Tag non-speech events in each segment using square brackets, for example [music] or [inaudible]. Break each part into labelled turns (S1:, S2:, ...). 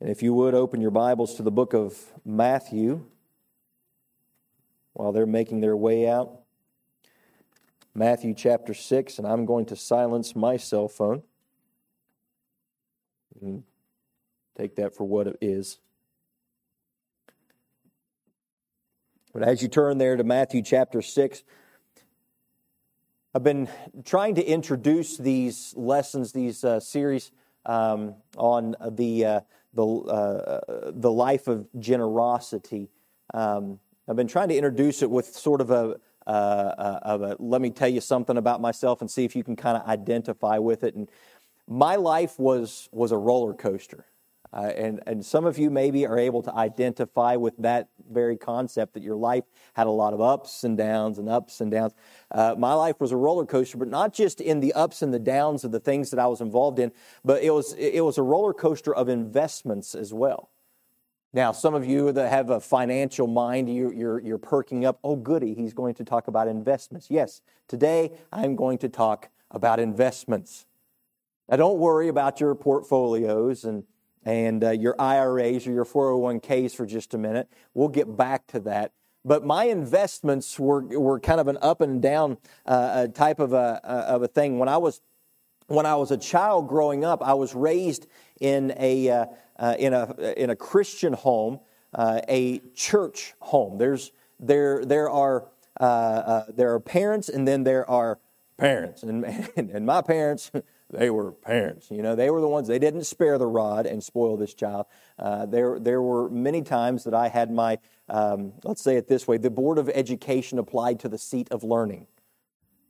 S1: And if you would open your Bibles to the book of Matthew while they're making their way out. Matthew chapter 6, and I'm going to silence my cell phone. Take that for what it is. But as you turn there to Matthew chapter 6, I've been trying to introduce these lessons, these uh, series um, on the, uh, the, uh, the life of generosity. Um, I've been trying to introduce it with sort of a, uh, uh, of a let me tell you something about myself and see if you can kind of identify with it. And my life was was a roller coaster. Uh, and, and some of you maybe are able to identify with that very concept that your life had a lot of ups and downs and ups and downs. Uh, my life was a roller coaster, but not just in the ups and the downs of the things that I was involved in, but it was, it was a roller coaster of investments as well. Now, some of you that have a financial mind, you, you're, you're perking up. Oh, goody, he's going to talk about investments. Yes, today I'm going to talk about investments. Now, don't worry about your portfolios and and uh, your IRAs or your 401ks for just a minute. We'll get back to that. But my investments were, were kind of an up and down uh, type of a, uh, of a thing. When I was when I was a child growing up, I was raised in a uh, uh, in a in a Christian home, uh, a church home. There's there there are there are parents, and then there are parents, and [laughs] and my parents they were parents. You know, they were the ones, they didn't spare the rod and spoil this child. Uh, there, there were many times that I had my, um, let's say it this way, the Board of Education applied to the seat of learning.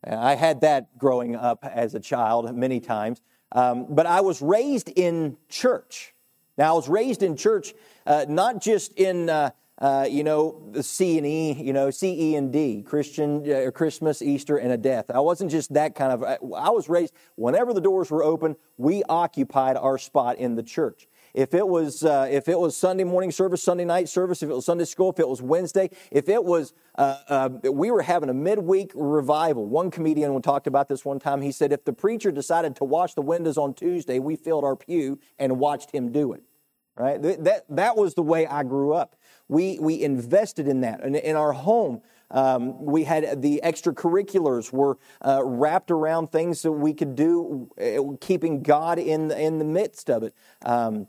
S1: I had that growing up as a child many times. Um, but I was raised in church. Now, I was raised in church, uh, not just in uh, uh, you know, the C and E, you know, C, E, and D, Christian, uh, Christmas, Easter, and a death. I wasn't just that kind of, I was raised, whenever the doors were open, we occupied our spot in the church. If it was, uh, if it was Sunday morning service, Sunday night service, if it was Sunday school, if it was Wednesday, if it was, uh, uh, we were having a midweek revival. One comedian talked about this one time. He said, if the preacher decided to wash the windows on Tuesday, we filled our pew and watched him do it. Right? That, that was the way I grew up. We, we invested in that. And in our home, um, we had the extracurriculars were uh, wrapped around things that we could do, uh, keeping God in, in the midst of it. Um,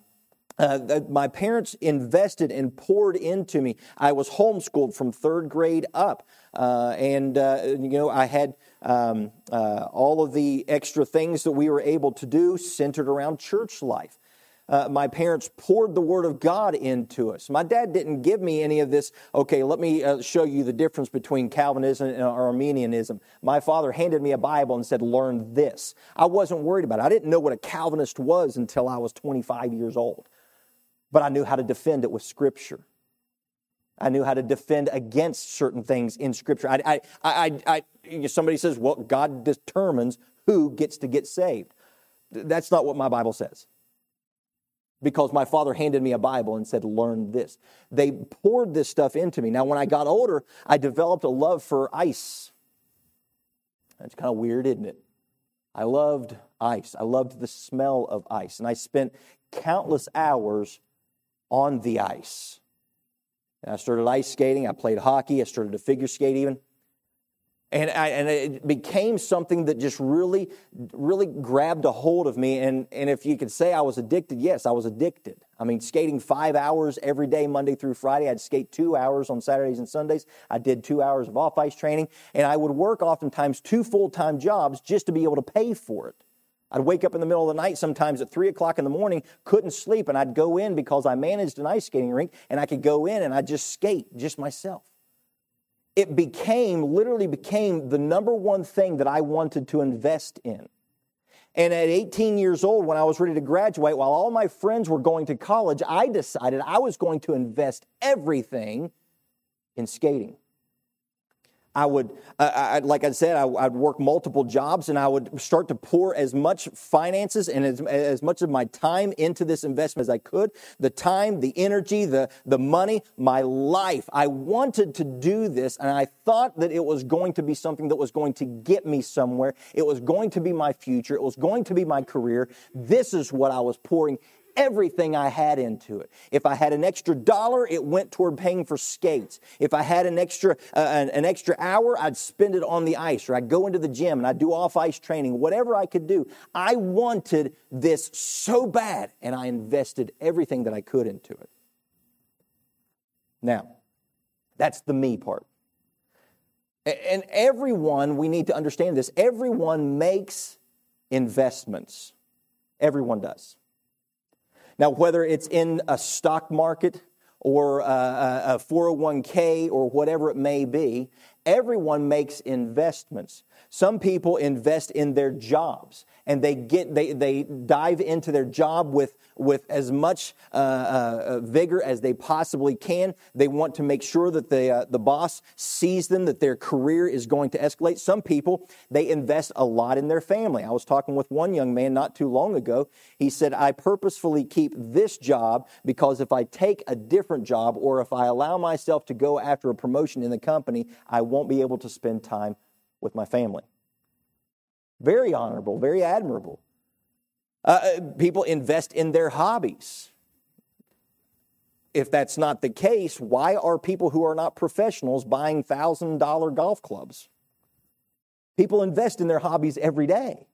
S1: uh, my parents invested and poured into me. I was homeschooled from third grade up, uh, and uh, you know I had um, uh, all of the extra things that we were able to do centered around church life uh, my parents poured the Word of God into us. My dad didn't give me any of this, okay, let me uh, show you the difference between Calvinism and Arminianism. My father handed me a Bible and said, learn this. I wasn't worried about it. I didn't know what a Calvinist was until I was 25 years old, but I knew how to defend it with Scripture. I knew how to defend against certain things in Scripture. I, I, I, I, somebody says, well, God determines who gets to get saved. That's not what my Bible says because my father handed me a Bible and said, Learn this. They poured this stuff into me. Now, when I got older, I developed a love for ice. That's kind of weird, isn't it? I loved ice. I loved the smell of ice. And I spent countless hours on the ice. And I started ice skating. I played hockey. I started to figure skate even. And, I, and it became something that just really, really grabbed a hold of me. And, and if you could say I was addicted, yes, I was addicted. I mean, skating five hours every day, Monday through Friday. I'd skate two hours on Saturdays and Sundays. I did two hours of off ice training. And I would work oftentimes two full time jobs just to be able to pay for it. I'd wake up in the middle of the night sometimes at three o'clock in the morning, couldn't sleep, and I'd go in because I managed an ice skating rink, and I could go in and I'd just skate just myself it became, literally became the number one thing that I wanted to invest in. And at 18 years old, when I was ready to graduate, while all my friends were going to college, I decided I was going to invest everything in skating. I would, I, like I said, I, would work multiple jobs and I would start to pour as much finances and as, as much of my time into this investment as I could. The time, the energy, the, the money, my life. I wanted to do this and I thought that it was going to be something that was going to get me somewhere. It was going to be my future. It was going to be my career. This is what I was pouring everything I had into it. If I had an extra dollar, it went toward paying for skates. If I had an extra uh, an, an, extra hour, I'd spend it on the ice, or I'd go into the gym and I'd do off ice training, whatever I could do. I wanted this so bad, and I invested everything that I could into it. Now, that's the me part. And everyone, we need to understand this, everyone makes investments. Everyone does. Now, whether it's in a stock market or uh, a, 401k or whatever it may be, everyone makes investments. Some people invest in their jobs and they get they, they dive into their job with with as much uh, uh, vigor as they possibly can. They want to make sure that the uh, the boss sees them that their career is going to escalate. Some people they invest a lot in their family. I was talking with one young man not too long ago. He said, "I purposefully keep this job because if I take a different job or if I allow myself to go after a promotion in the company, I won't be able to spend time with my family." Very honorable, very admirable. Uh, uh, people invest in their hobbies. If that's not the case, why are people who are not professionals buying $1,000 golf clubs? People invest in their hobbies every day.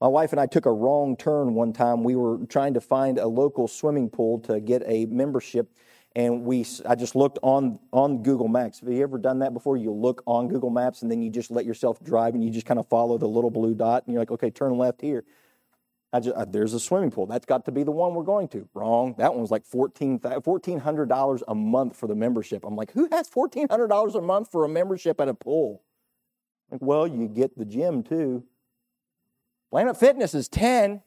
S1: My wife and I took a wrong turn one time. We were trying to find a local swimming pool to get a membership and we I just looked on on Google Maps. Have you ever done that before? You look on Google Maps and then you just let yourself drive and you just kind of follow the little blue dot and you're like, okay, turn left here. I just, uh, there's a swimming pool. That's got to be the one we're going to. Wrong. That one was like $1,400 $1, a month for the membership. I'm like, who has $1,400 a month for a membership at a pool? Like, well, you get the gym too. Planet Fitness is 10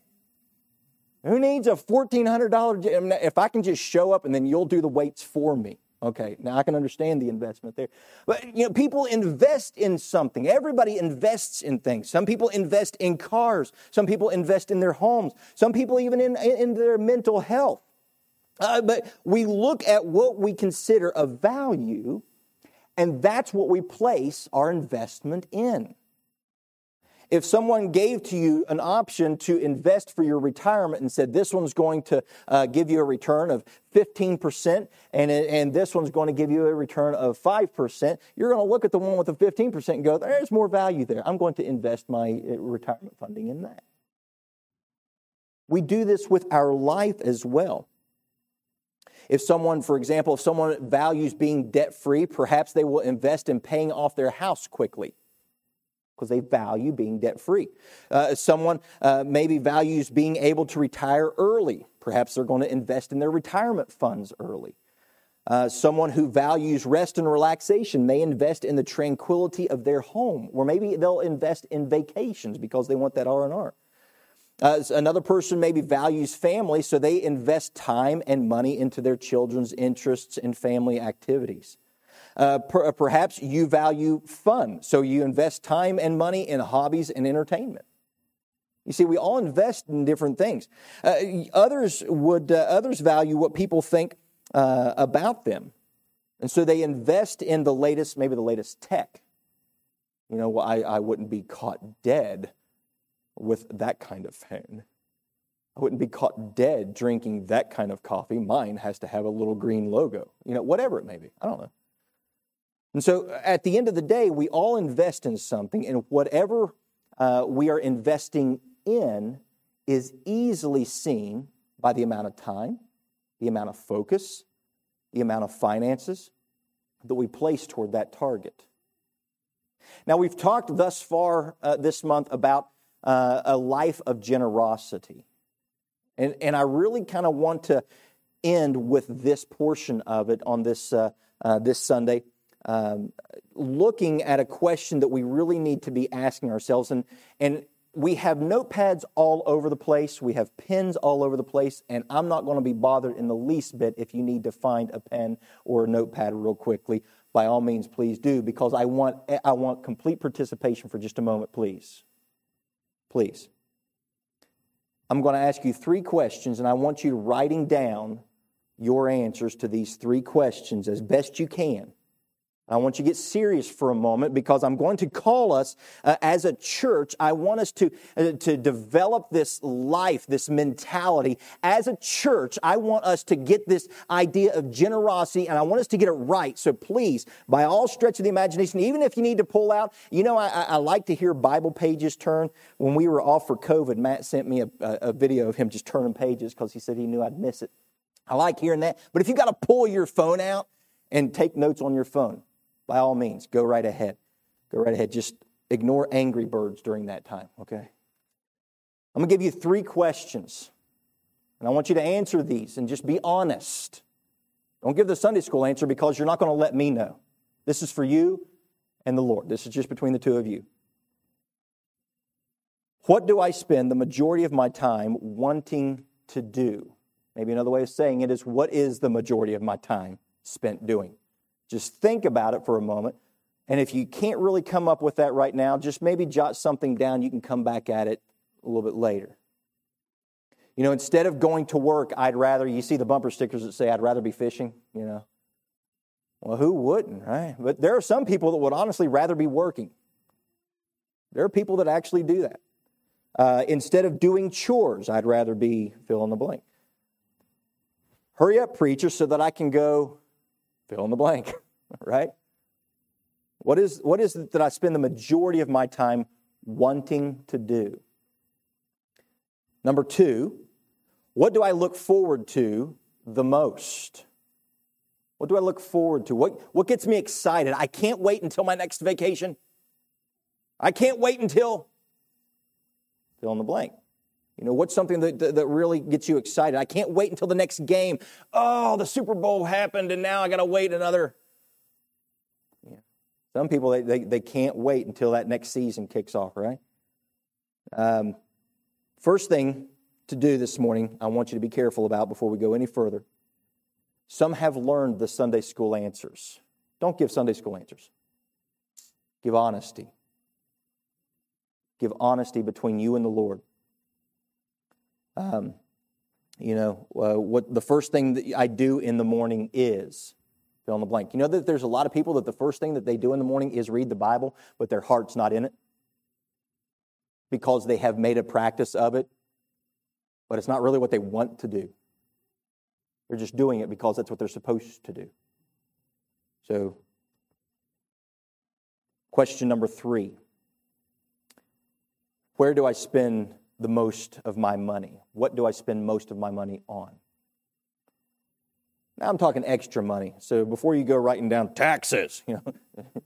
S1: who needs a $1,400 gym? If I can just show up and then you'll do the weights for me. Okay, now I can understand the investment there. But you know, people invest in something. Everybody invests in things. Some people invest in cars. Some people invest in their homes. Some people even in, in their mental health. Uh, but we look at what we consider a value, and that's what we place our investment in. If someone gave to you an option to invest for your retirement and said, this one's going to uh, give you a return of 15%, and, and this one's going to give you a return of 5%, you're going to look at the one with the 15% and go, there's more value there. I'm going to invest my uh, retirement funding in that. We do this with our life as well. If someone, for example, if someone values being debt free, perhaps they will invest in paying off their house quickly because they value being debt free. Uh, someone uh, maybe values being able to retire early. Perhaps they're going to invest in their retirement funds early. Uh, someone who values rest and relaxation may invest in the tranquility of their home, or maybe they'll invest in vacations because they want that R and R. Uh, another person maybe values family, so they invest time and money into their children's interests and family activities. Uh, per, uh, perhaps you value fun, so you invest time and money in hobbies and entertainment. You see, we all invest in different things. Uh, others would uh, others value what people think uh, about them, and so they invest in the latest, maybe the latest tech. You know, I, I wouldn't be caught dead with that kind of phone. I wouldn't be caught dead drinking that kind of coffee. Mine has to have a little green logo. You know, whatever it may be. I don't know. And so at the end of the day, we all invest in something, and whatever uh, we are investing in is easily seen by the amount of time, the amount of focus, the amount of finances that we place toward that target. Now, we've talked thus far uh, this month about uh, a life of generosity. And, and I really kind of want to end with this portion of it on this, uh, uh this Sunday um, looking at a question that we really need to be asking ourselves. And, and we have notepads all over the place, we have pens all over the place, and I'm not going to be bothered in the least bit if you need to find a pen or a notepad real quickly. By all means, please do, because I want, I want complete participation for just a moment, please. Please. I'm going to ask you three questions, and I want you writing down your answers to these three questions as best you can. I want you to get serious for a moment because I'm going to call us uh, as a church. I want us to, uh, to develop this life, this mentality. As a church, I want us to get this idea of generosity and I want us to get it right. So please, by all stretch of the imagination, even if you need to pull out, you know, I, I like to hear Bible pages turn. When we were off for COVID, Matt sent me a, a video of him just turning pages because he said he knew I'd miss it. I like hearing that. But if you got to pull your phone out and take notes on your phone, by all means, go right ahead. Go right ahead. Just ignore Angry Birds during that time, okay? I'm going to give you three questions. And I want you to answer these and just be honest. Don't give the Sunday school answer because you're not going to let me know. This is for you and the Lord. This is just between the two of you. What do I spend the majority of my time wanting to do? Maybe another way of saying it is what is the majority of my time spent doing? Just think about it for a moment. And if you can't really come up with that right now, just maybe jot something down. You can come back at it a little bit later. You know, instead of going to work, I'd rather, you see the bumper stickers that say, I'd rather be fishing, you know. Well, who wouldn't, right? But there are some people that would honestly rather be working. There are people that actually do that. Uh, instead of doing chores, I'd rather be fill in the blank. Hurry up, preacher, so that I can go fill in the blank, [laughs] right? What is, what is it that I spend the majority of my time wanting to do? Number two, what do I look forward to the most? What do I look forward to? What, what gets me excited? I can't wait until my next vacation. I can't wait until fill in the blank. You know, what's something that, that really gets you excited? I can't wait until the next game. Oh, the Super Bowl happened, and now I got to wait another. Yeah. Some people, they, they, they, can't wait until that next season kicks off, right? Um, first thing to do this morning, I want you to be careful about before we go any further. Some have learned the Sunday school answers. Don't give Sunday school answers, give honesty. Give honesty between you and the Lord. Um, you know, uh, what the first thing that I do in the morning is fill in the blank. You know that there's a lot of people that the first thing that they do in the morning is read the Bible, but their heart's not in it because they have made a practice of it, but it's not really what they want to do. They're just doing it because that's what they're supposed to do. So, question number three Where do I spend the most of my money? What do I spend most of my money on? Now I'm talking extra money. So before you go writing down taxes, [laughs] you know, [laughs]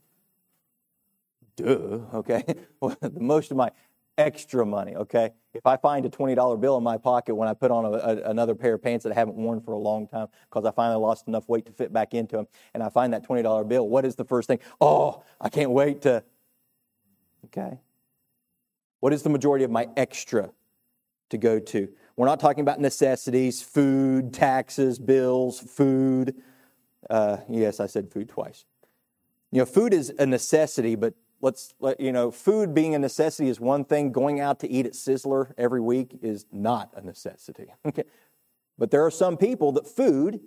S1: duh, okay? [laughs] the most of my extra money, okay? If I find a $20 bill in my pocket when I put on a, a, another pair of pants that I haven't worn for a long time because I finally lost enough weight to fit back into them, and I find that $20 bill, what is the first thing? Oh, I can't wait to, okay? What is the majority of my extra to go to? We're not talking about necessities, food, taxes, bills, food. Uh, yes, I said food twice. You know, food is a necessity, but let's let you know, food being a necessity is one thing. Going out to eat at Sizzler every week is not a necessity. [laughs] Okay. But there are some people that food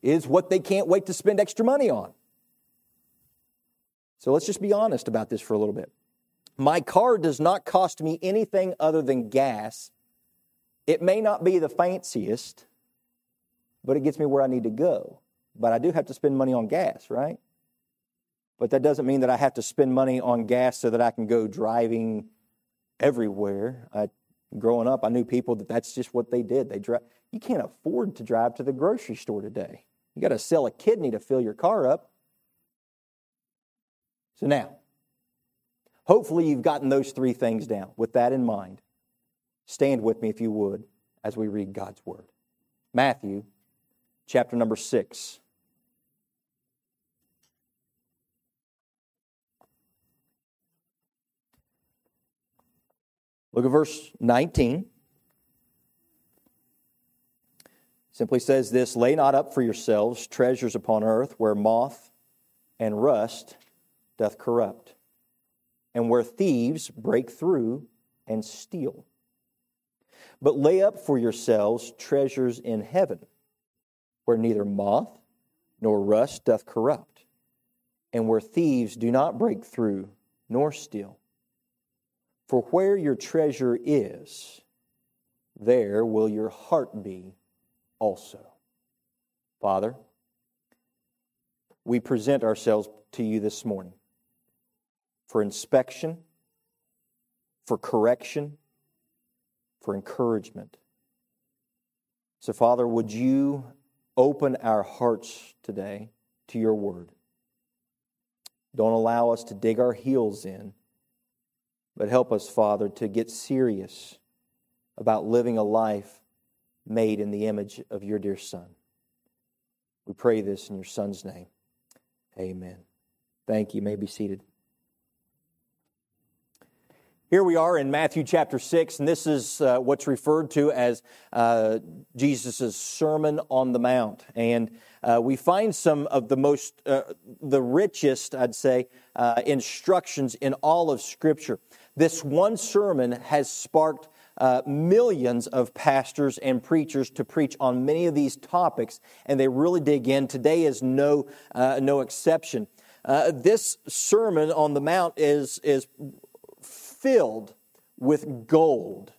S1: is what they can't wait to spend extra money on. So let's just be honest about this for a little bit. My car does not cost me anything other than gas. It may not be the fanciest, but it gets me where I need to go. But I do have to spend money on gas, right? But that doesn't mean that I have to spend money on gas so that I can go driving everywhere. I, growing up, I knew people that that's just what they did. They drive. You can't afford to drive to the grocery store today. You got to sell a kidney to fill your car up. So now, Hopefully, you've gotten those three things down. With that in mind, stand with me if you would as we read God's Word. Matthew chapter number 6. Look at verse 19. Simply says this Lay not up for yourselves treasures upon earth where moth and rust doth corrupt and where thieves break through and steal. But lay up for yourselves treasures in heaven, where neither moth nor rust doth corrupt, and where thieves do not break through nor steal. For where your treasure is, there will your heart be also. Father, we present ourselves to you this morning for inspection, for correction, for encouragement. So, Father, would you open our hearts today to your word? Don't allow us to dig our heels in, but help us, Father, to get serious about living a life made in the image of your dear Son. We pray this in your Son's name. Amen. Thank you. you may be seated. Here we are in Matthew chapter 6, and this is uh, what's referred to as uh, Jesus' Sermon on the Mount. And uh, we find some of the most, uh, the richest, I'd say, uh, instructions in all of Scripture. This one sermon has sparked uh, millions of pastors and preachers to preach on many of these topics, and they really dig in. Today is no, no exception. Uh, this Sermon on the Mount is, is filled with gold.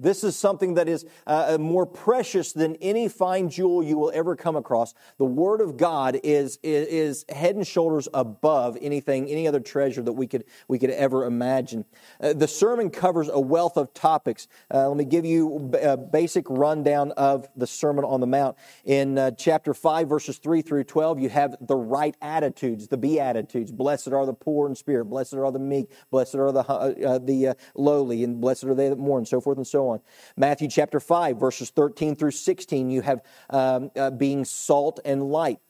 S1: This is something that is uh, uh, more precious than any fine jewel you will ever come across. The Word of God is, is, is, head and shoulders above anything, any other treasure that we could, we could ever imagine. Uh, the sermon covers a wealth of topics. Uh, let me give you a basic rundown of the Sermon on the Mount. In uh, chapter 5, verses 3 through 12, you have the right attitudes, the Beatitudes. Blessed are the poor in spirit, blessed are the meek, blessed are the, uh, the lowly, and blessed are they that mourn, so forth and so on on. Matthew chapter 5, verses 13 through 16, you have um, uh, being salt and light.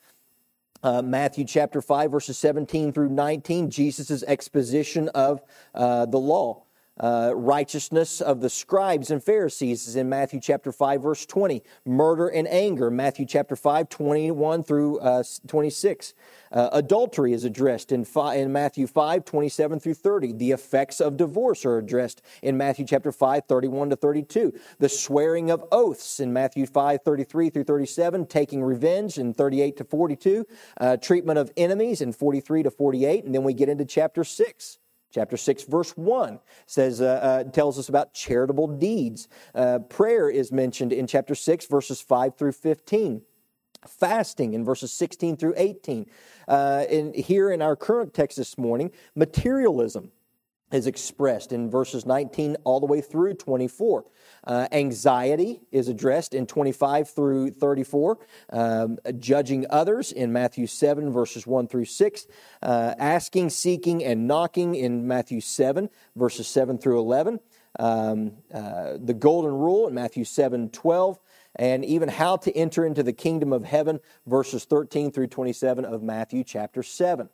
S1: Uh, Matthew chapter 5, verses 17 through 19, Jesus' exposition of uh, the law. Uh, righteousness of the scribes and Pharisees is in Matthew chapter 5, verse 20. Murder and anger, Matthew chapter 5, 21 through uh, 26. Uh, adultery is addressed in, in Matthew 5, 27 through 30. The effects of divorce are addressed in Matthew chapter 5, 31 to 32. The swearing of oaths in Matthew 5, 33 through 37. Taking revenge in 38 to 42. Uh, treatment of enemies in 43 to 48. And then we get into chapter 6. Chapter 6, verse 1 says, uh, uh, tells us about charitable deeds. Uh, prayer is mentioned in chapter 6, verses 5 through 15. Fasting in verses 16 through 18. Uh, in, here in our current text this morning, materialism is expressed in verses 19 all the way through 24. Uh, anxiety is addressed in 25 through 34. Um, judging others in Matthew 7, verses 1 through 6. Uh, asking, seeking, and knocking in Matthew 7, verses 7 through 11. Um, uh, the golden rule in Matthew 7, 12 and even how to enter into the kingdom of heaven, verses 13 through 27 of Matthew chapter 7.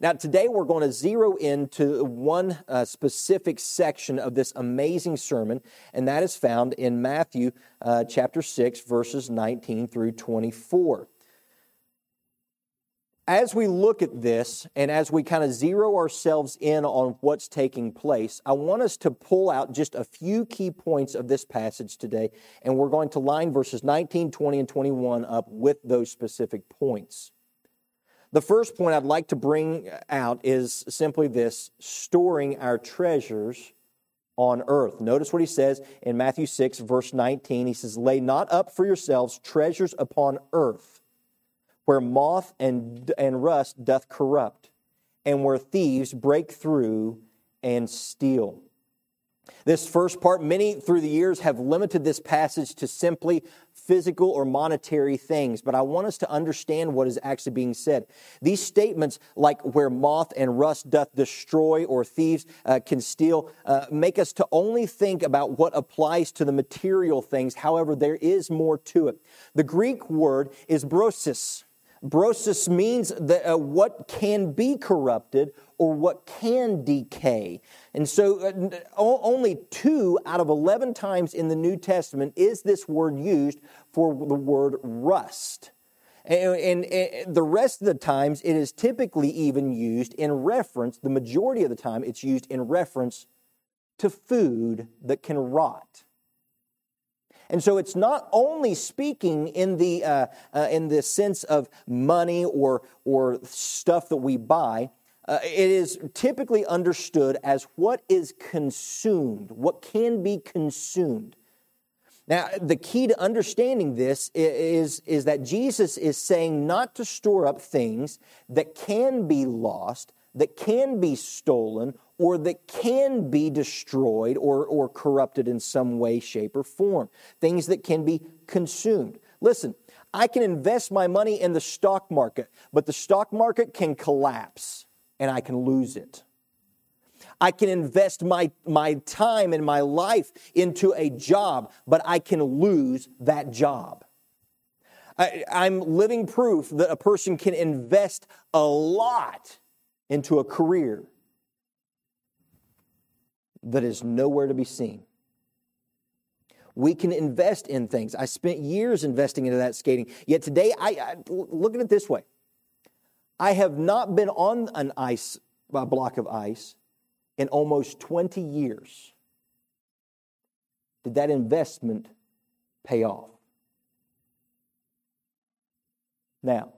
S1: Now, today we're going to zero in to one uh, specific section of this amazing sermon, and that is found in Matthew uh, chapter 6, verses 19 through 24 as we look at this and as we kind of zero ourselves in on what's taking place, I want us to pull out just a few key points of this passage today, and we're going to line verses 19, 20, and 21 up with those specific points. The first point I'd like to bring out is simply this storing our treasures on earth. Notice what he says in Matthew 6, verse 19. He says, Lay not up for yourselves treasures upon earth where moth and, and rust doth corrupt, and where thieves break through and steal. This first part, many through the years have limited this passage to simply physical or monetary things, but I want us to understand what is actually being said. These statements, like where moth and rust doth destroy or thieves uh, can steal, uh, make us to only think about what applies to the material things. However, there is more to it. The Greek word is brosis. Brosis means that, uh, what can be corrupted or what can decay. And so, uh, only two out of 11 times in the New Testament is this word used for the word rust. And, and, and, the rest of the times, it is typically even used in reference, the majority of the time, it's used in reference to food that can rot. And so it's not only speaking in the, uh, uh, in the sense of money or, or stuff that we buy. Uh, it is typically understood as what is consumed, what can be consumed. Now, the key to understanding this is, is that Jesus is saying not to store up things that can be lost, that can be stolen, or that can be destroyed or, or corrupted in some way, shape, or form. Things that can be consumed. Listen, I can invest my money in the stock market, but the stock market can collapse and I can lose it. I can invest my, my time and my life into a job, but I can lose that job. I, I'm living proof that a person can invest a lot into a career that is nowhere to be seen. We can invest in things. I spent years investing into that skating. Yet today, I, I look at it this way: I have not been on an ice a block of ice in almost 20 years. Did that investment pay off? Now,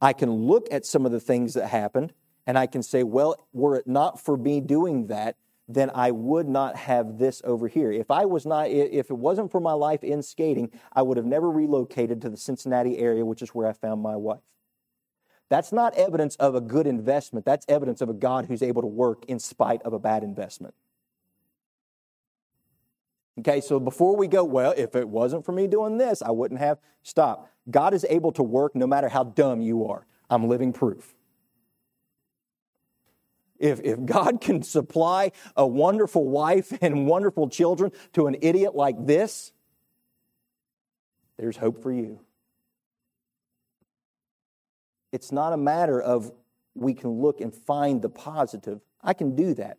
S1: I can look at some of the things that happened and I can say, well, were it not for me doing that, then I would not have this over here. If I was not, if it wasn't for my life in skating, I would have never relocated to the Cincinnati area, which is where I found my wife. That's not evidence of a good investment. That's evidence of a God who's able to work in spite of a bad investment. Okay, so before we go, well, if it wasn't for me doing this, I wouldn't have. Stop. God is able to work no matter how dumb you are. I'm living proof. If, if God [laughs] can supply a wonderful wife [laughs] and wonderful children to an idiot like this, there's hope for you. It's not a matter of we can look and find the positive. I can do that.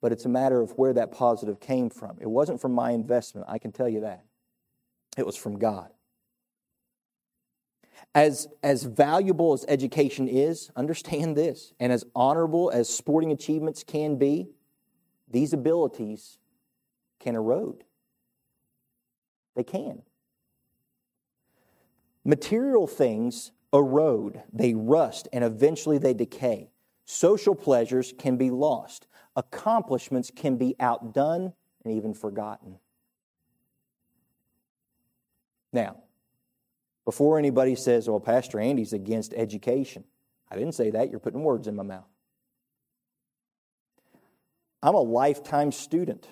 S1: But it's a matter of where that positive came from. It wasn't from my investment, I can tell you that. It was from God. As, as valuable as education is, understand this, and as honorable as sporting achievements can be, these abilities can erode. They can. Material things erode, they rust, and eventually they decay. Social pleasures can be lost. Accomplishments can be outdone and even forgotten. Now, before anybody says, well, Pastor Andy's against education, I didn't say that. You're putting words in my mouth. I'm a lifetime student.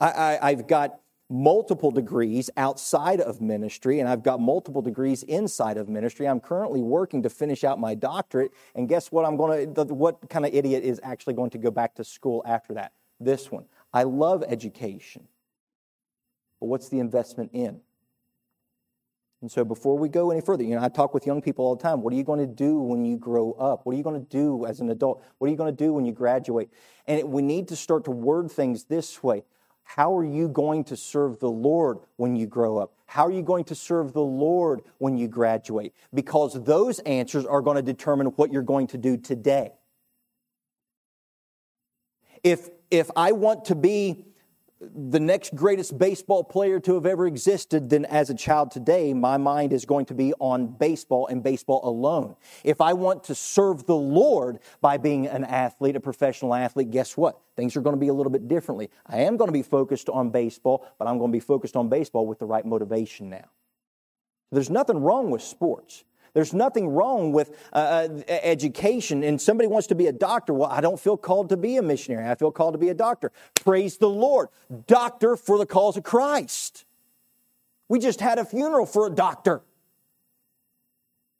S1: I, have got multiple degrees outside of ministry, and I've got multiple degrees inside of ministry. I'm currently working to finish out my doctorate, and guess what? I'm going to. What kind of idiot is actually going to go back to school after that? This one. I love education, but what's the investment in? And so before we go any further, you know, I talk with young people all the time. What are you going to do when you grow up? What are you going to do as an adult? What are you going to do when you graduate? And it, we need to start to word things this way. How are you going to serve the Lord when you grow up? How are you going to serve the Lord when you graduate? Because those answers are going to determine what you're going to do today. If, if I want to be the next greatest baseball player to have ever existed, then as a child today, my mind is going to be on baseball and baseball alone. If I want to serve the Lord by being an athlete, a professional athlete, guess what? Things are going to be a little bit differently. I am going to be focused on baseball, but I'm going to be focused on baseball with the right motivation now. There's nothing wrong with sports. There's nothing wrong with uh, uh, education. And somebody wants to be a doctor. Well, I don't feel called to be a missionary. I feel called to be a doctor. Praise the Lord. Doctor for the cause of Christ. We just had a funeral for a doctor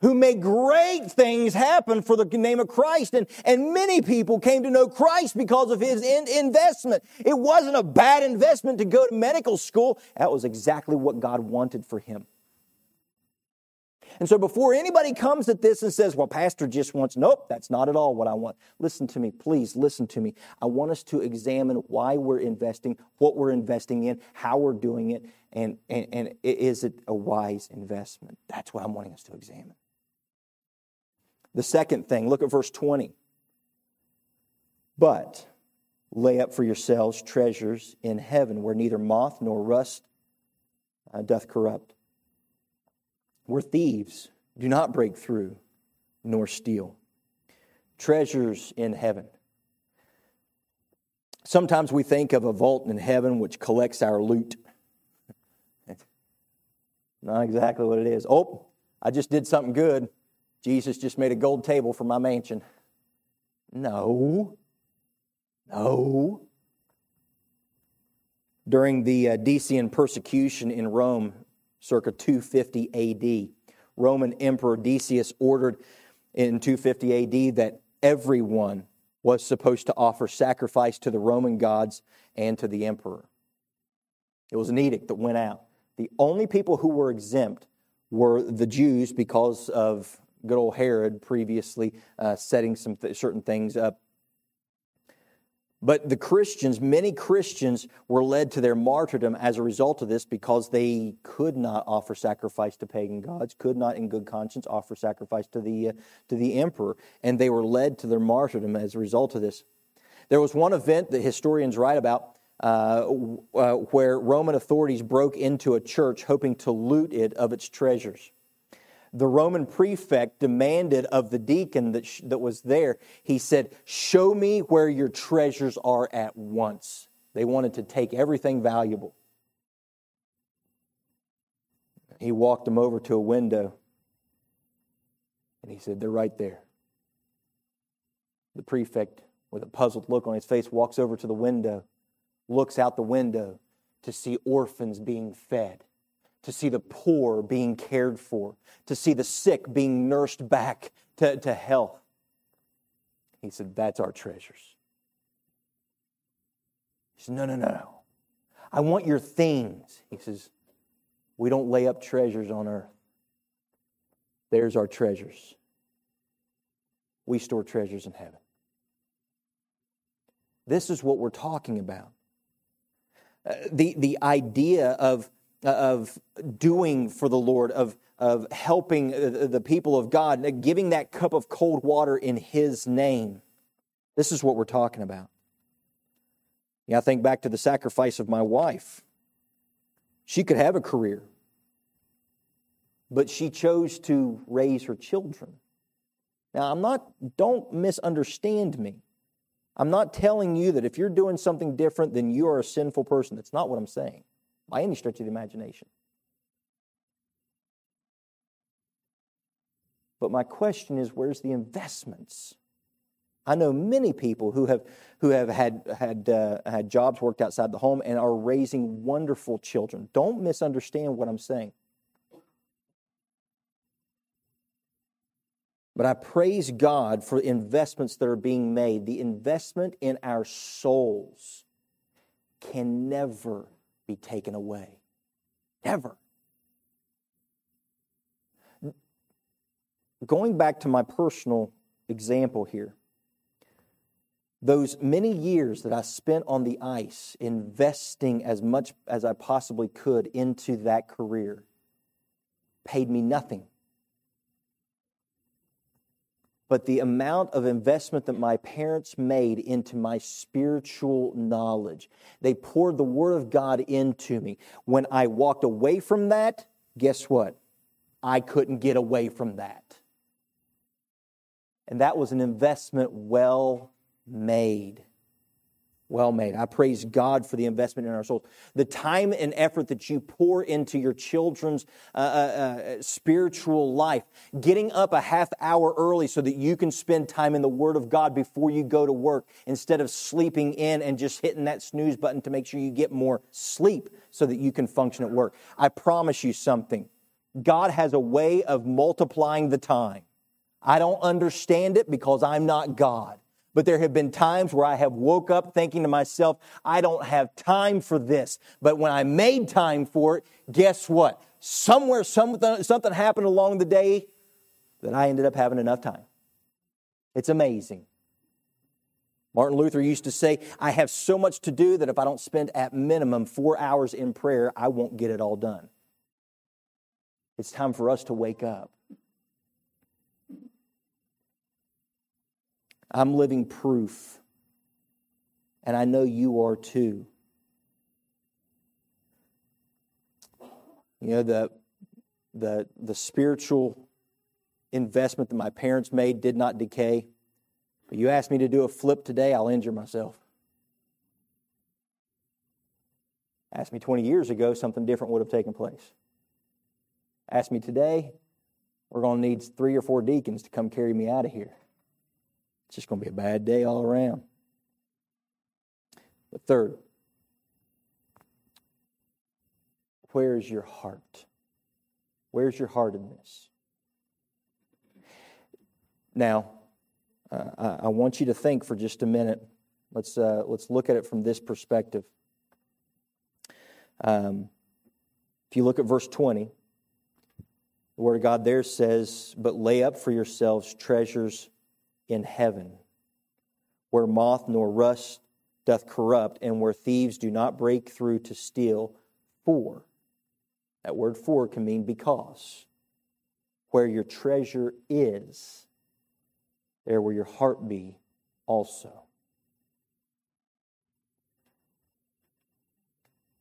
S1: who made great things happen for the name of Christ. And, and many people came to know Christ because of his in, investment. It wasn't a bad investment to go to medical school. That was exactly what God wanted for him. And so before anybody comes at this and says, well, Pastor just wants, nope, that's not at all what I want. Listen to me, please listen to me. I want us to examine why we're investing, what we're investing in, how we're doing it, and, and, and is it a wise investment? That's what I'm wanting us to examine. The second thing, look at verse 20. But Lay up for yourselves treasures in heaven where neither moth nor rust uh, doth corrupt, where thieves do not break through nor steal. Treasures in heaven. Sometimes we think of a vault in heaven which collects our loot. [laughs] Not exactly what it is. Oh, I just did something good. Jesus just made a gold table for my mansion. No. No. During the uh, Decian persecution in Rome, circa 250 AD, Roman Emperor Decius ordered in 250 AD that everyone was supposed to offer sacrifice to the Roman gods and to the emperor. It was an edict that went out. The only people who were exempt were the Jews because of good old Herod previously uh, setting some th- certain things up. But the Christians, many Christians, were led to their martyrdom as a result of this because they could not offer sacrifice to pagan gods, could not, in good conscience, offer sacrifice to the, uh, to the emperor, and they were led to their martyrdom as a result of this. There was one event that historians write about uh, uh, where Roman authorities broke into a church hoping to loot it of its treasures the Roman prefect demanded of the deacon that, sh- that was there, he said, Show me where your treasures are at once. They wanted to take everything valuable. He walked him over to a window and he said, They're right there. The prefect, with a puzzled look on his face, walks over to the window, looks out the window to see orphans being fed to see the poor being cared for, to see the sick being nursed back to, to health. He said, That's our treasures. He said, No, no, no. I want your things. He says, We don't lay up treasures on earth. There's our treasures. We store treasures in heaven. This is what we're talking about. Uh, the, the idea of of doing for the Lord, of, of helping uh, the people of God, giving that cup of cold water in His name. This is what we're talking about. Yeah, I think back to the sacrifice of my wife. She could have a career, but she chose to raise her children. Now, I'm not, don't misunderstand me. I'm not telling you that if you're doing something different, then you are a sinful person. That's not what I'm saying by any stretch of the imagination. But my question is where's the investments? I know many people who have, who have had, had, uh, had jobs worked outside the home and are raising wonderful children. Don't misunderstand what I'm saying. But I praise God for investments that are being made. The investment in our souls can never be taken away. Never. Going back to my personal example here, those many years that I spent on the ice investing as much as I possibly could into that career paid me nothing but the amount of investment that my parents made into my spiritual knowledge. They poured the Word of God into me. When I walked away from that, guess what? I couldn't get away from that. And that was an investment well made well made. I praise God for the investment in our souls. The time and effort that you pour into your children's uh, uh, uh, spiritual life, getting up a half hour early so that you can spend time in the Word of God before you go to work instead of sleeping in and just hitting that snooze button to make sure you get more sleep so that you can function at work. I promise you something God has a way of multiplying the time. I don't understand it because I'm not God. But there have been times where I have woke up thinking to myself, I don't have time for this. But when I made time for it, guess what? Somewhere something, something happened along the day that I ended up having enough time. It's amazing. Martin Luther used to say, I have so much to do that if I don't spend at minimum four hours in prayer, I won't get it all done. It's time for us to wake up. I'm living proof and I know you are too. You know, the, the, the spiritual investment that my parents made did not decay. But you ask me to do a flip today, I'll injure myself. Ask me 20 years ago, something different would have taken place. Ask me today, we're going to need three or four deacons to come carry me out of here. It's just going to be a bad day all around. But third, where's your heart? Where's your heart in this? Now, uh, I want you to think for just a minute. Let's, uh, let's look at it from this perspective. Um, if you look at verse 20, the Word of God there says, But lay up for yourselves treasures in heaven, where moth nor rust doth corrupt, and where thieves do not break through to steal. For. That word for can mean because. Where your treasure is, there will your heart be also.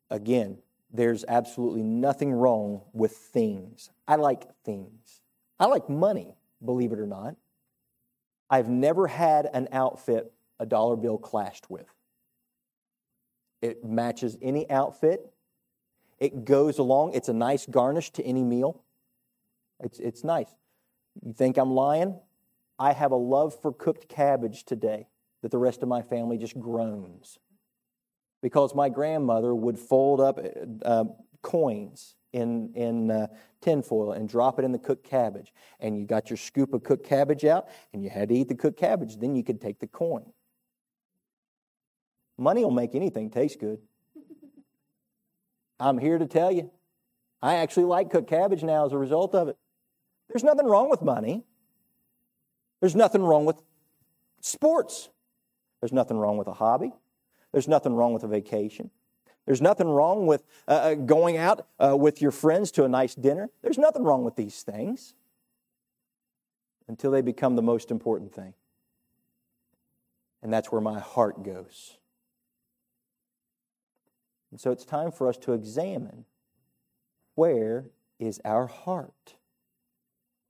S1: Again, there's absolutely nothing wrong with things. I like things. I like money, believe it or not. I've never had an outfit a dollar bill clashed with. It matches any outfit. It goes along. It's a nice garnish to any meal. It's, it's nice. You think I'm lying? I have a love for cooked cabbage today that the rest of my family just groans because my grandmother would fold up uh, coins in, in uh, tinfoil and drop it in the cooked cabbage. And you got your scoop of cooked cabbage out, and you had to eat the cooked cabbage. Then you could take the coin. Money will make anything taste good. I'm here to tell you, I actually like cooked cabbage now as a result of it. There's nothing wrong with money. There's nothing wrong with sports. There's nothing wrong with a hobby. There's nothing wrong with a vacation. There's nothing wrong with uh, uh, going out uh, with your friends to a nice dinner. There's nothing wrong with these things until they become the most important thing. And that's where my heart goes. And so it's time for us to examine where is our heart?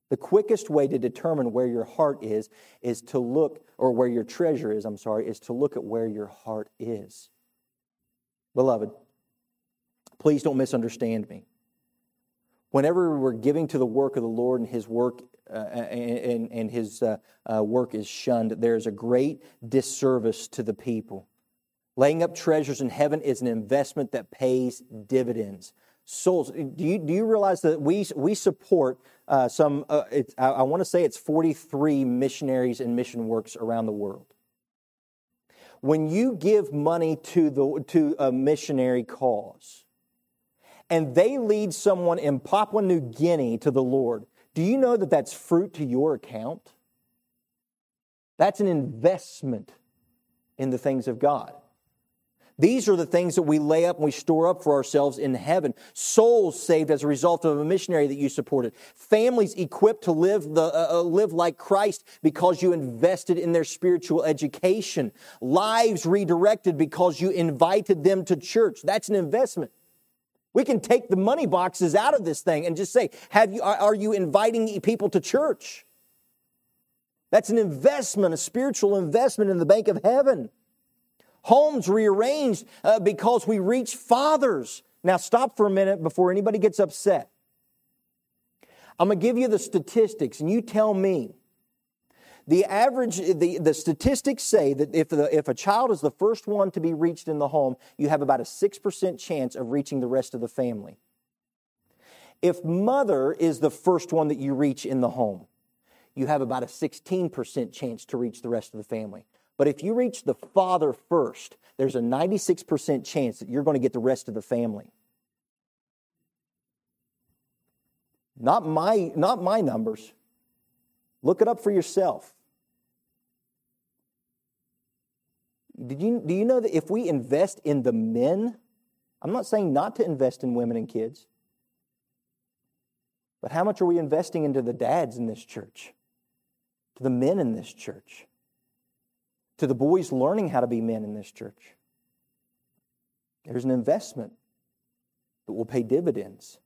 S1: The quickest way to determine where your heart is is to look, or where your treasure is, I'm sorry, is to look at where your heart is. Beloved, please don't misunderstand me. Whenever we're giving to the work of the Lord and His work uh, and, and, His uh, uh, work is shunned, there's a great disservice to the people. Laying up treasures in heaven is an investment that pays dividends souls. Do you, do you realize that we, we support uh, some, uh, I, I want to say it's 43 missionaries and mission works around the world. When you give money to, the, to a missionary cause and they lead someone in Papua New Guinea to the Lord, do you know that that's fruit to your account? That's an investment in the things of God. These are the things that we lay up and we store up for ourselves in heaven. Souls saved as a result of a missionary that you supported. Families equipped to live, the, uh, uh, live like Christ because you invested in their spiritual education. Lives redirected because you invited them to church. That's an investment. We can take the money boxes out of this thing and just say, have you, are you inviting people to church? That's an investment, a spiritual investment in the bank of heaven homes rearranged uh, because we reach fathers. Now, stop for a minute before anybody gets upset. I'm going to give you the statistics, and you tell me. The average, the, the statistics say that if, the, if a child is the first one to be reached in the home, you have about a 6% chance of reaching the rest of the family. If mother is the first one that you reach in the home, you have about a 16% chance to reach the rest of the family. But if you reach the father first, there's a 96% chance that you're going to get the rest of the family. Not my, not my numbers. Look it up for yourself. Did you, do you know that if we invest in the men, I'm not saying not to invest in women and kids, but how much are we investing into the dads in this church, to the men in this church? To the boys learning how to be men in this church. There's an investment that will pay dividends.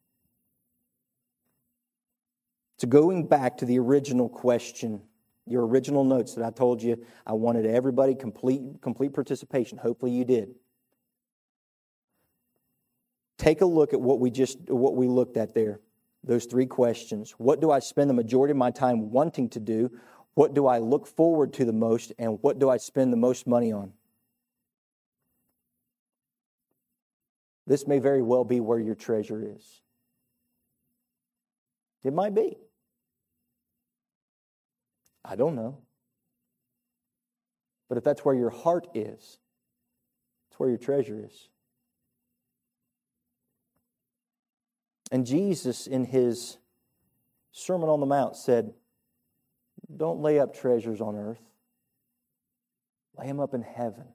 S1: So, going back to the original question, your original notes that I told you I wanted everybody complete, complete participation. Hopefully, you did. Take a look at what we just what we looked at there. Those three questions. What do I spend the majority of my time wanting to do? What do I look forward to the most? And what do I spend the most money on? This may very well be where your treasure is. It might be. I don't know. But if that's where your heart is, it's where your treasure is. And Jesus, in his Sermon on the Mount, said, Don't lay up treasures on earth, lay them up in heaven.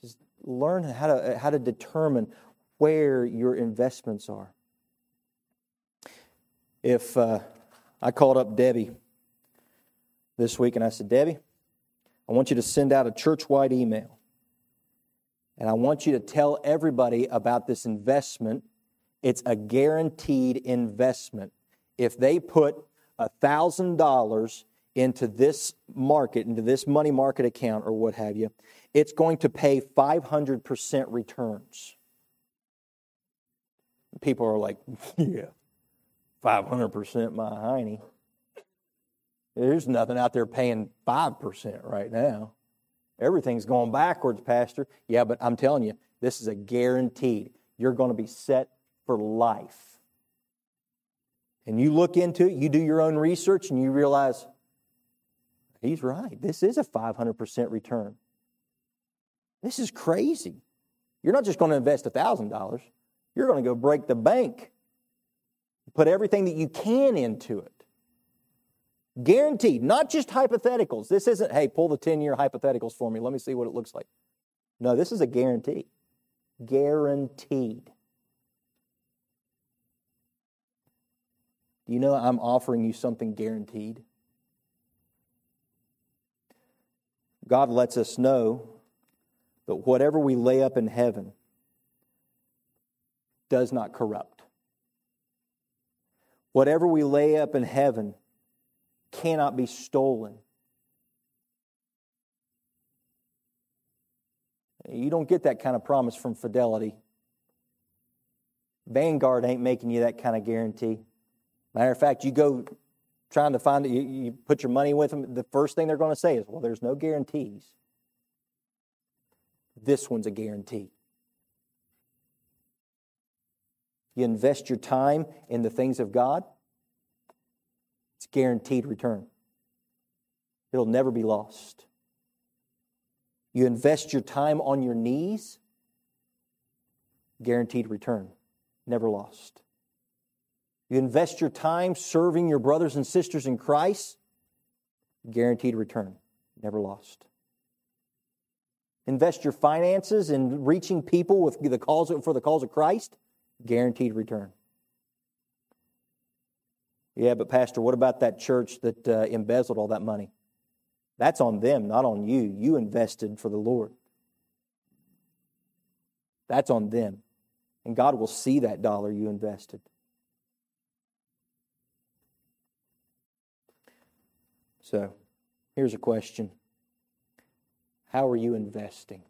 S1: Just learn how to, how to determine where your investments are. If uh, I called up Debbie this week and I said, Debbie, I want you to send out a church wide email. And I want you to tell everybody about this investment. It's a guaranteed investment. If they put $1,000 into this market, into this money market account or what have you, it's going to pay 500% returns. People are like, [laughs] yeah, 500% my hiney. There's nothing out there paying 5% right now. Everything's going backwards, Pastor. Yeah, but I'm telling you, this is a guaranteed. You're going to be set for life. And you look into it, you do your own research, and you realize he's right. This is a 500% return. This is crazy. You're not just going to invest $1,000, you're going to go break the bank Put everything that you can into it. Guaranteed, not just hypotheticals. This isn't, hey, pull the 10 year hypotheticals for me. Let me see what it looks like. No, this is a guarantee. Guaranteed. Do you know I'm offering you something guaranteed? God lets us know that whatever we lay up in heaven does not corrupt. Whatever we lay up in heaven cannot be stolen. You don't get that kind of promise from Fidelity. Vanguard ain't making you that kind of guarantee. Matter of fact, you go trying to find it, you, you put your money with them, the first thing they're going to say is, well, there's no guarantees. This one's a guarantee. You invest your time in the things of God, it's guaranteed return. It'll never be lost. You invest your time on your knees, guaranteed return, never lost. You invest your time serving your brothers and sisters in Christ, guaranteed return, never lost. Invest your finances in reaching people with the calls for the cause of Christ, Guaranteed return. Yeah, but Pastor, what about that church that uh, embezzled all that money? That's on them, not on you. You invested for the Lord. That's on them. And God will see that dollar you invested. So, here's a question How are you investing?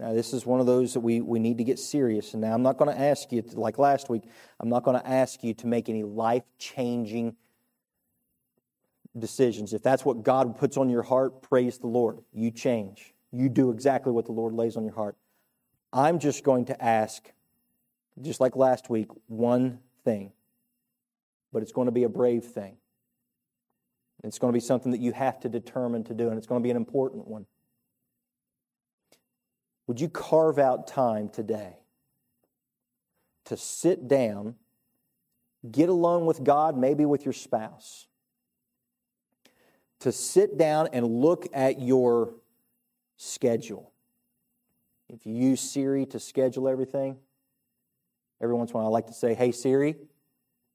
S1: Now, this is one of those that we, we need to get serious. And now I'm not going to ask you, to, like last week, I'm not going to ask you to make any life changing decisions. If that's what God puts on your heart, praise the Lord. You change. You do exactly what the Lord lays on your heart. I'm just going to ask, just like last week, one thing. But it's going to be a brave thing. It's going to be something that you have to determine to do, and it's going to be an important one. Would you carve out time today to sit down, get alone with God, maybe with your spouse, to sit down and look at your schedule? If you use Siri to schedule everything, every once in a while I like to say, Hey Siri,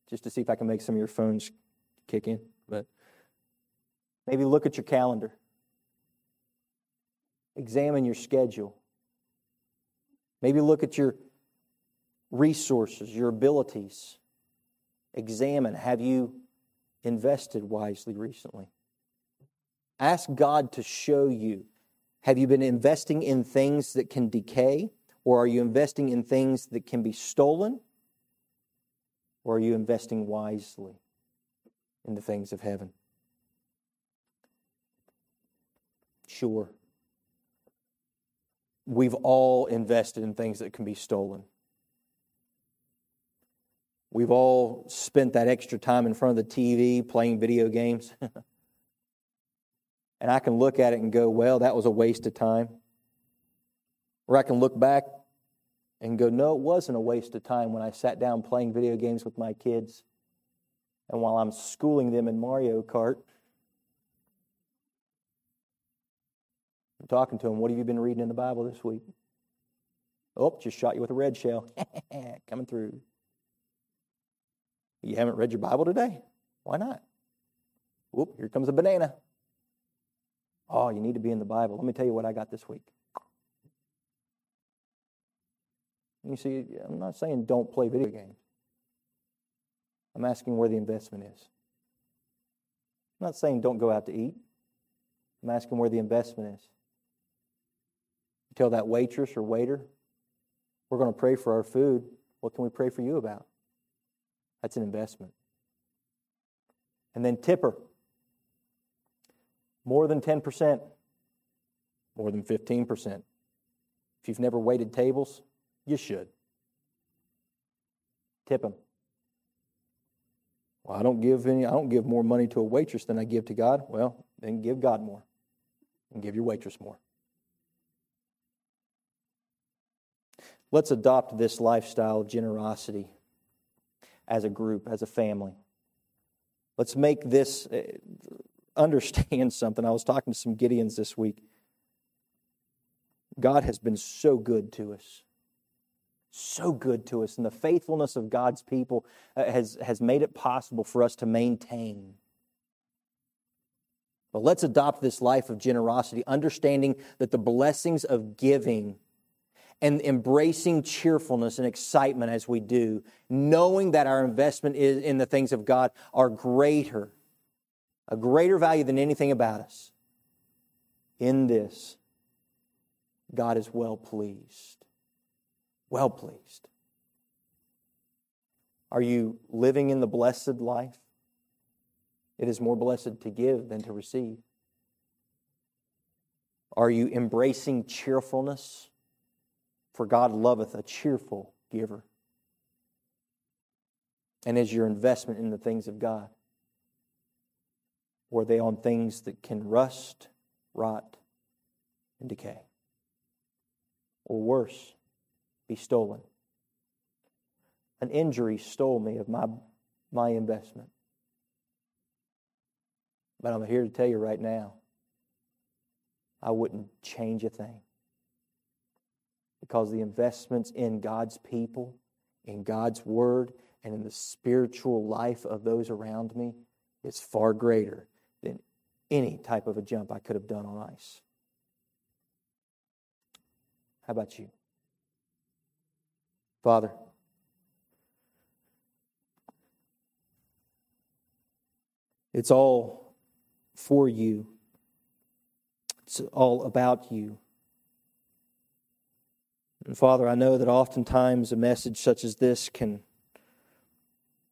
S1: just to see if I can make some of your phones kick in. But Maybe look at your calendar. Examine your schedule. Maybe look at your resources, your abilities. Examine have you invested wisely recently? Ask God to show you. Have you been investing in things that can decay, or are you investing in things that can be stolen? Or are you investing wisely in the things of heaven? Sure. We've all invested in things that can be stolen. We've all spent that extra time in front of the TV playing video games. [laughs] and I can look at it and go, well, that was a waste of time. Or I can look back and go, no, it wasn't a waste of time when I sat down playing video games with my kids. And while I'm schooling them in Mario Kart, I'm talking to them, what have you been reading in the Bible this week? Oh, just shot you with a red shell. [laughs] Coming through. You haven't read your Bible today? Why not? Whoop, here comes a banana. Oh, you need to be in the Bible. Let me tell you what I got this week. You see, I'm not saying don't play video games. I'm asking where the investment is. I'm not saying don't go out to eat. I'm asking where the investment is. You tell that waitress or waiter, we're going to pray for our food. What can we pray for you about? That's an investment. And then tipper. More than 10%, more than 15%. If you've never waited tables, you should. Tip them. Well, I don't give any I don't give more money to a waitress than I give to God. Well, then give God more. And give your waitress more. Let's adopt this lifestyle of generosity as a group, as a family. Let's make this uh, understand [laughs] something. I was talking to some Gideons this week. God has been so good to us. So good to us. And the faithfulness of God's people uh, has, has made it possible for us to maintain. But let's adopt this life of generosity, understanding that the blessings of giving and embracing cheerfulness and excitement as we do, knowing that our investment is in the things of God are greater, a greater value than anything about us. In this, God is well pleased. Well pleased. Are you living in the blessed life? It is more blessed to give than to receive. Are you embracing cheerfulness? For God loveth a cheerful giver. And is your investment in the things of God? Or are they on things that can rust, rot, and decay? Or worse, be stolen. An injury stole me of my, my investment. But I'm here to tell you right now, I wouldn't change a thing because the investments in God's people, in God's word, and in the spiritual life of those around me is far greater than any type of a jump I could have done on ice. How about you? Father, it's all for you. It's all about you. And Father, I know that oftentimes a message such as this can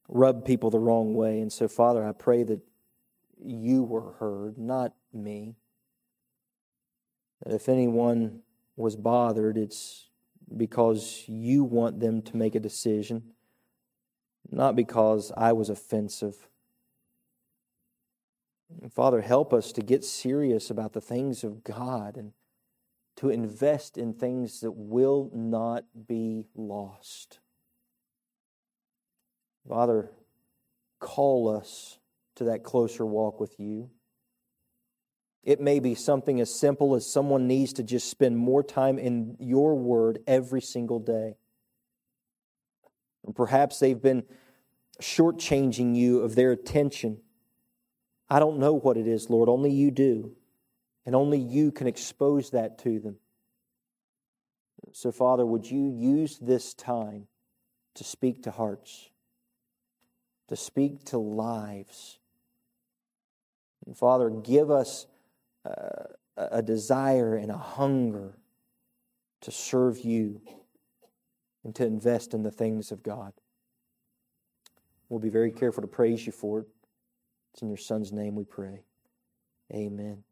S1: rub people the wrong way. And so, Father, I pray that you were heard, not me. That if anyone was bothered, it's because you want them to make a decision, not because I was offensive. Father, help us to get serious about the things of God and to invest in things that will not be lost. Father, call us to that closer walk with you. It may be something as simple as someone needs to just spend more time in your word every single day. Or perhaps they've been shortchanging you of their attention. I don't know what it is, Lord. Only you do. And only you can expose that to them. So, Father, would you use this time to speak to hearts, to speak to lives? And Father, give us a desire and a hunger to serve you and to invest in the things of God. We'll be very careful to praise you for it. It's in your Son's name we pray. Amen.